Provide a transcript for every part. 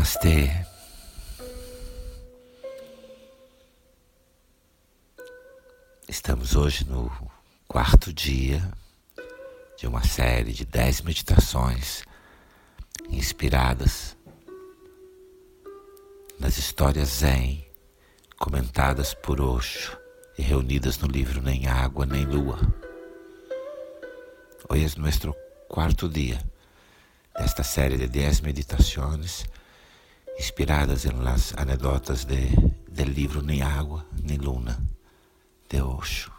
Namastê. Estamos hoje no quarto dia de uma série de dez meditações inspiradas nas histórias Zen comentadas por Osho e reunidas no livro Nem Água Nem Lua. Hoje é nosso quarto dia desta série de dez meditações inspiradas las anedotas de, del livro Nem Água Nem Luna de Osho.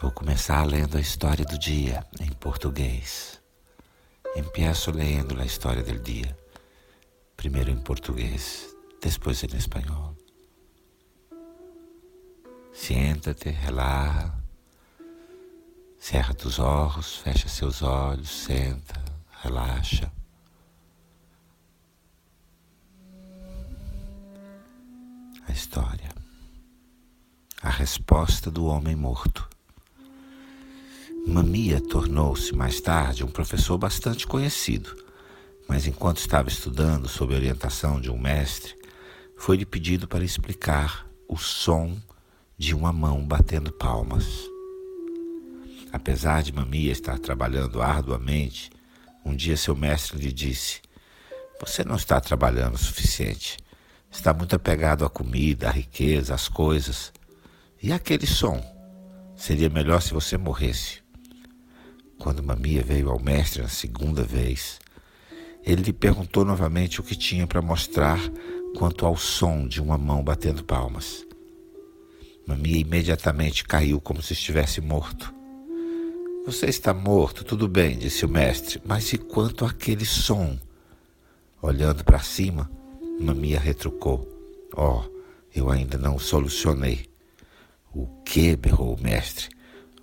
Vou começar lendo a história do dia em português. Empiezo lendo a história do dia, primeiro em português, depois em espanhol. Siéntate, relaxa, cerra tus olhos, fecha seus olhos, senta, relaxa. A história. A resposta do homem morto. Mamia tornou-se mais tarde um professor bastante conhecido, mas enquanto estava estudando sob orientação de um mestre, foi-lhe pedido para explicar o som de uma mão batendo palmas. Apesar de Mamia estar trabalhando arduamente, um dia seu mestre lhe disse: Você não está trabalhando o suficiente. Está muito apegado à comida, à riqueza, às coisas. E aquele som? Seria melhor se você morresse. Quando Mamia veio ao mestre na segunda vez, ele lhe perguntou novamente o que tinha para mostrar quanto ao som de uma mão batendo palmas. Mamia imediatamente caiu como se estivesse morto. Você está morto, tudo bem, disse o mestre, mas e quanto àquele som? Olhando para cima, Mamia retrucou: Oh, eu ainda não solucionei. O que? berrou o mestre.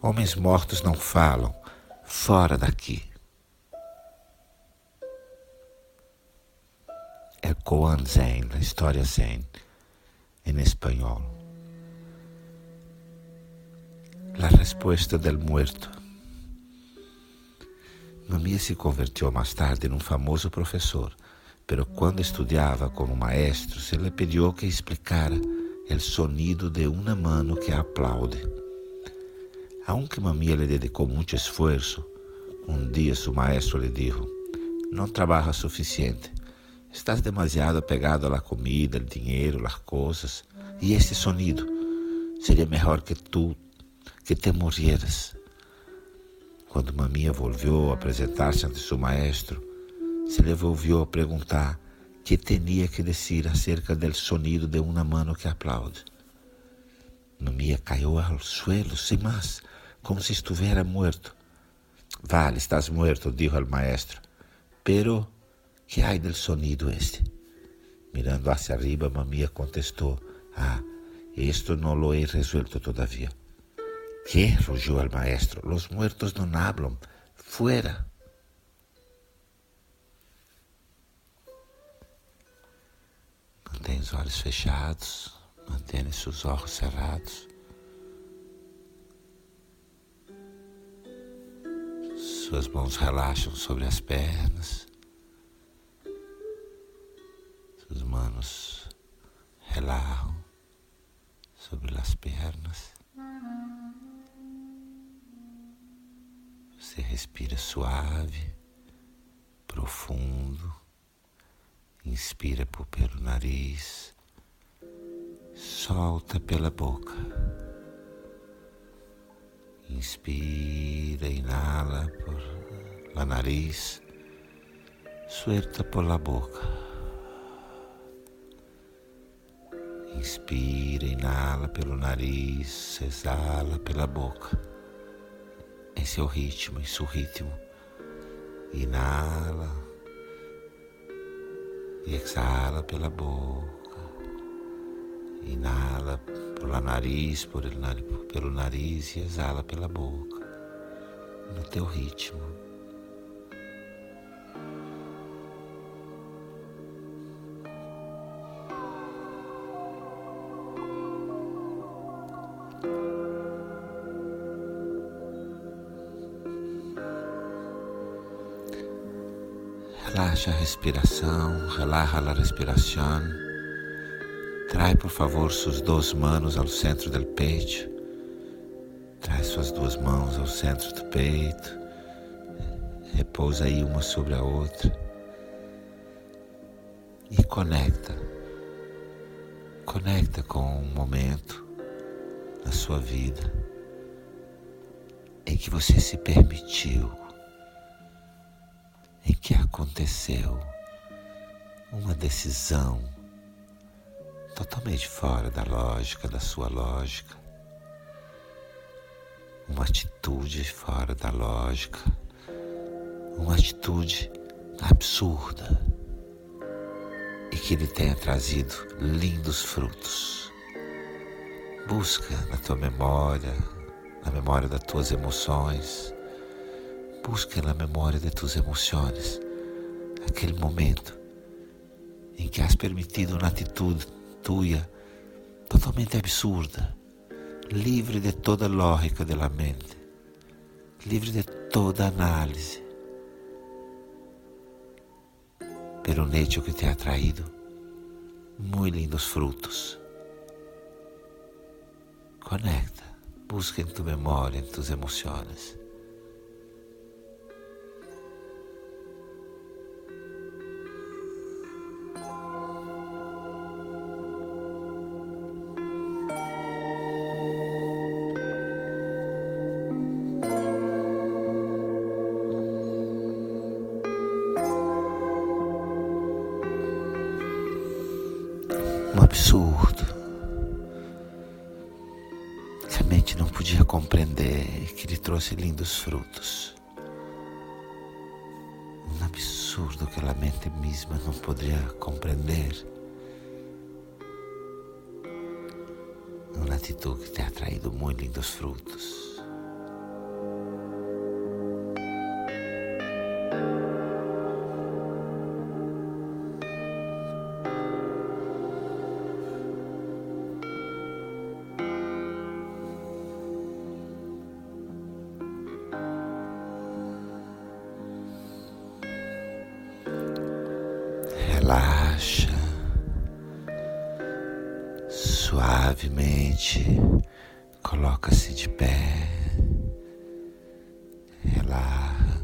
Homens mortos não falam fora daqui. É Koan Zen, a história Zen, em espanhol. La respuesta del muerto. Mamia se convertiu mais tarde em um famoso professor, pero quando estudava como maestro, se lhe pediu que explicara o sonido de uma mano que aplaude. Aunque Mamia le dedicó mucho esfuerzo, un día su maestro le dijo, no trabajas suficiente, estás demasiado apegado la comida, el dinero, las cosas, y ese sonido sería mejor que tú, que te murieras. Quando Mamia volvió a apresentar-se ante seu maestro, se le volvió a perguntar que tinha que dizer acerca del sonido de uma mano que aplaude. Mamia caiu ao suelo sem mais como se estuviera muerto. Vale, estás muerto, dijo el maestro. Pero, ¿qué hay del sonido este? Mirando hacia arriba, Mamia contestó, ah, esto no lo he resuelto todavía. ¿Qué? rugió el maestro. Los muertos no hablan. Fuera. Mantém os olhos fechados, mantenha seus olhos cerrados. Suas mãos relaxam sobre as pernas. Suas manos relaxam sobre as pernas. Você respira suave, profundo. Inspira por pelo nariz, solta pela boca. Inspira, inhala por la nariz, suelta por la boca. Inspira, inhala pelo nariz, exala pela boca. Esse é o ritmo, esse é o ritmo. Inhala e exala pela boca. Inhala pelo nariz, el, pelo nariz e exala pela boca, no teu ritmo. Relaxa a respiração, relaja a respiração. Trai, por favor, suas duas mãos ao centro do peito. Traz suas duas mãos ao centro do peito. Repousa aí uma sobre a outra. E conecta. Conecta com um momento na sua vida em que você se permitiu, em que aconteceu uma decisão totalmente fora da lógica, da sua lógica, uma atitude fora da lógica, uma atitude absurda. E que lhe tenha trazido lindos frutos. Busca na tua memória, na memória das tuas emoções, busca na memória de tuas emoções aquele momento em que has permitido uma atitude tua totalmente absurda, livre de toda lógica da mente, livre de toda análise, pero um hecho que te ha traído muito lindos frutos. Conecta, busca em tu memória, em tus emoções. Absurdo que a mente não podia compreender e que lhe trouxe lindos frutos. Um absurdo que a mente mesma não poderia compreender. Uma atitude que te ha traído muito lindos frutos. Suavemente, coloca-se de pé, relaxa,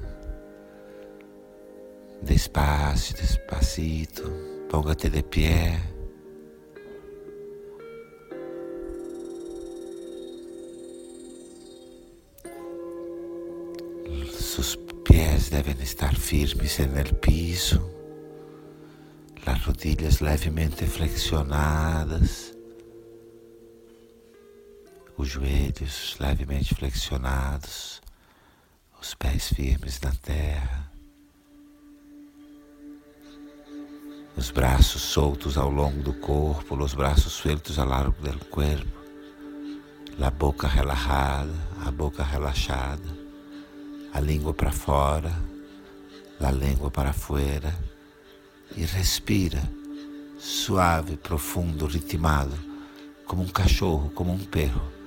despacio, despacito, póngate de pé. Sus pies deben estar firmes el piso. As rodilhas levemente flexionadas, os joelhos levemente flexionados, os pés firmes na terra, os braços soltos ao longo do corpo, os braços sueltos ao largo do corpo, a boca relajada, a boca relaxada, a língua para fora, a língua para fora e respira, suave, profundo, ritmado, como um cachorro, como um perro.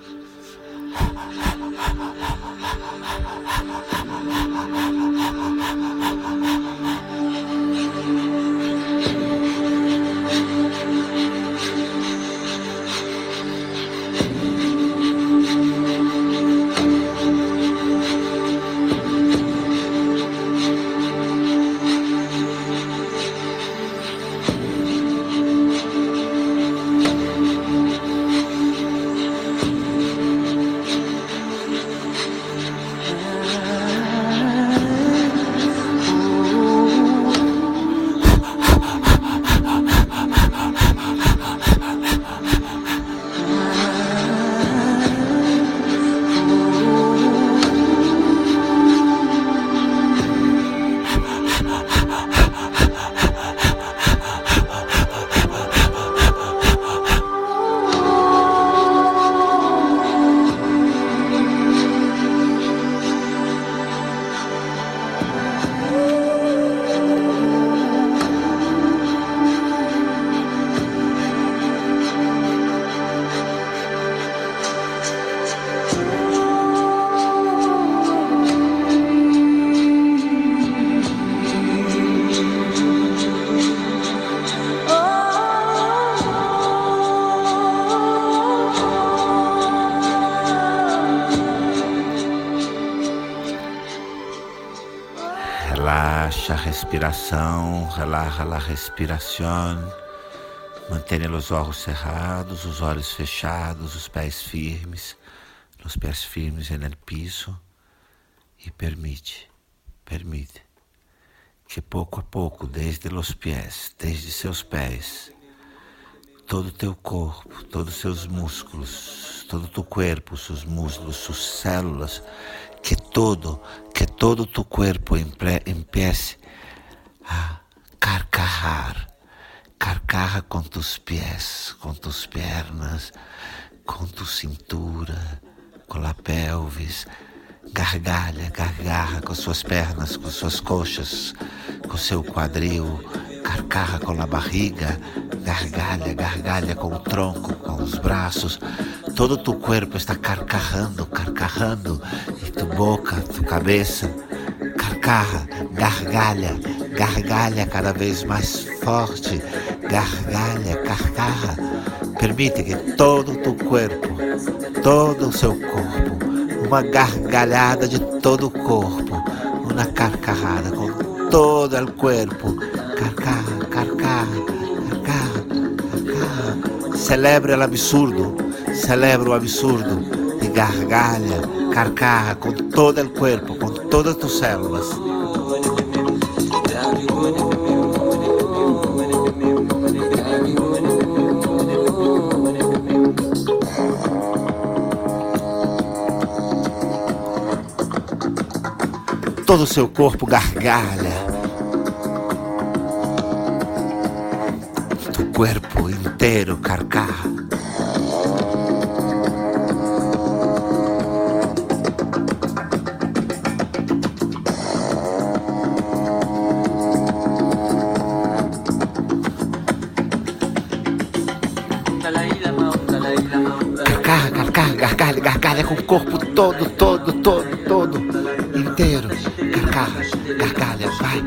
ななななななななななななななななななな。Respiração, relaja a respiração. Mantenha os olhos cerrados, os olhos fechados, os pés firmes, os pés firmes no piso e permite, permite que pouco a pouco, desde os pés, desde seus pés, todo o teu corpo, todos os seus músculos, todo o teu corpo, seus músculos, suas células, que todo, que todo o teu corpo empiece a carcarrar Carcarra com tus pés, com tus pernas, com tu cintura, com a pelvis. Gargalha, gargarra com suas pernas, com suas coxas, com seu quadril. Carcarra com a barriga, gargalha, gargalha com o tronco, com os braços. Todo tu corpo está carcarrando, carcarrando. E tu boca, tu cabeça. Carcarra, gargalha, gargalha cada vez mais forte gargalha, carcarra. Permite que todo o teu corpo, todo o seu corpo, uma gargalhada de todo o corpo, uma carcarrada com todo o corpo. Carcarra, carcarra, carcarra, carcarra. Celebra o absurdo, celebra o absurdo e gargalha, carcarra com todo o corpo, com todas as células. Todo o seu corpo gargalha. Tu corpo inteiro carcarra. Carcarra, carcarra, gargalha, gargalha com o corpo todo, todo, todo, todo inteiro. Gargalha, gargalha, vai,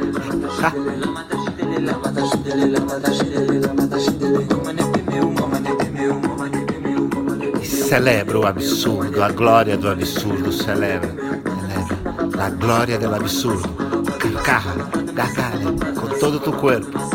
E celebra o absurdo, a glória do absurdo, celebra, celebra. A glória do absurdo. Carcarra, gargalha, com todo o teu corpo.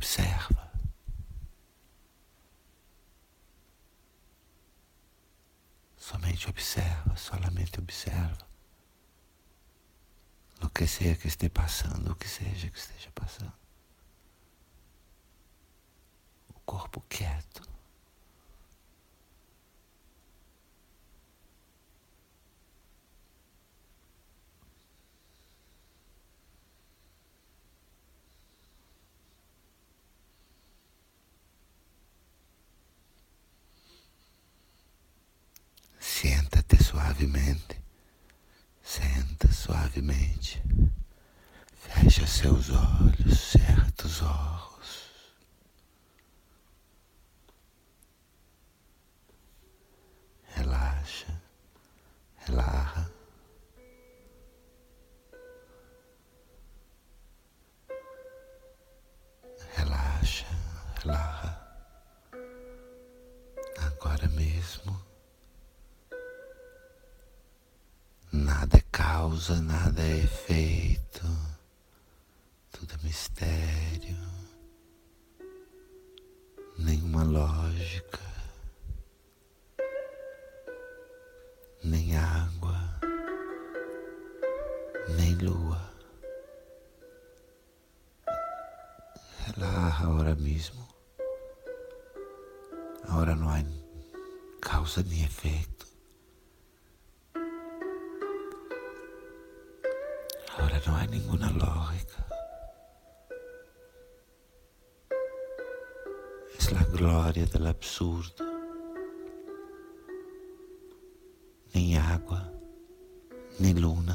Observa. Somente observa, solamente observa. O que seja que esteja passando, o que seja que esteja passando. corpo quieto. Suavemente. Senta suavemente. Fecha seus olhos, certos olhos. Causa, nada é efeito, tudo é mistério, nenhuma lógica, nem água, nem lua. Relaxa agora mesmo. Agora não há causa nem efeito. não há nenhuma lógica. É a glória do absurdo. Nem água, nem luna.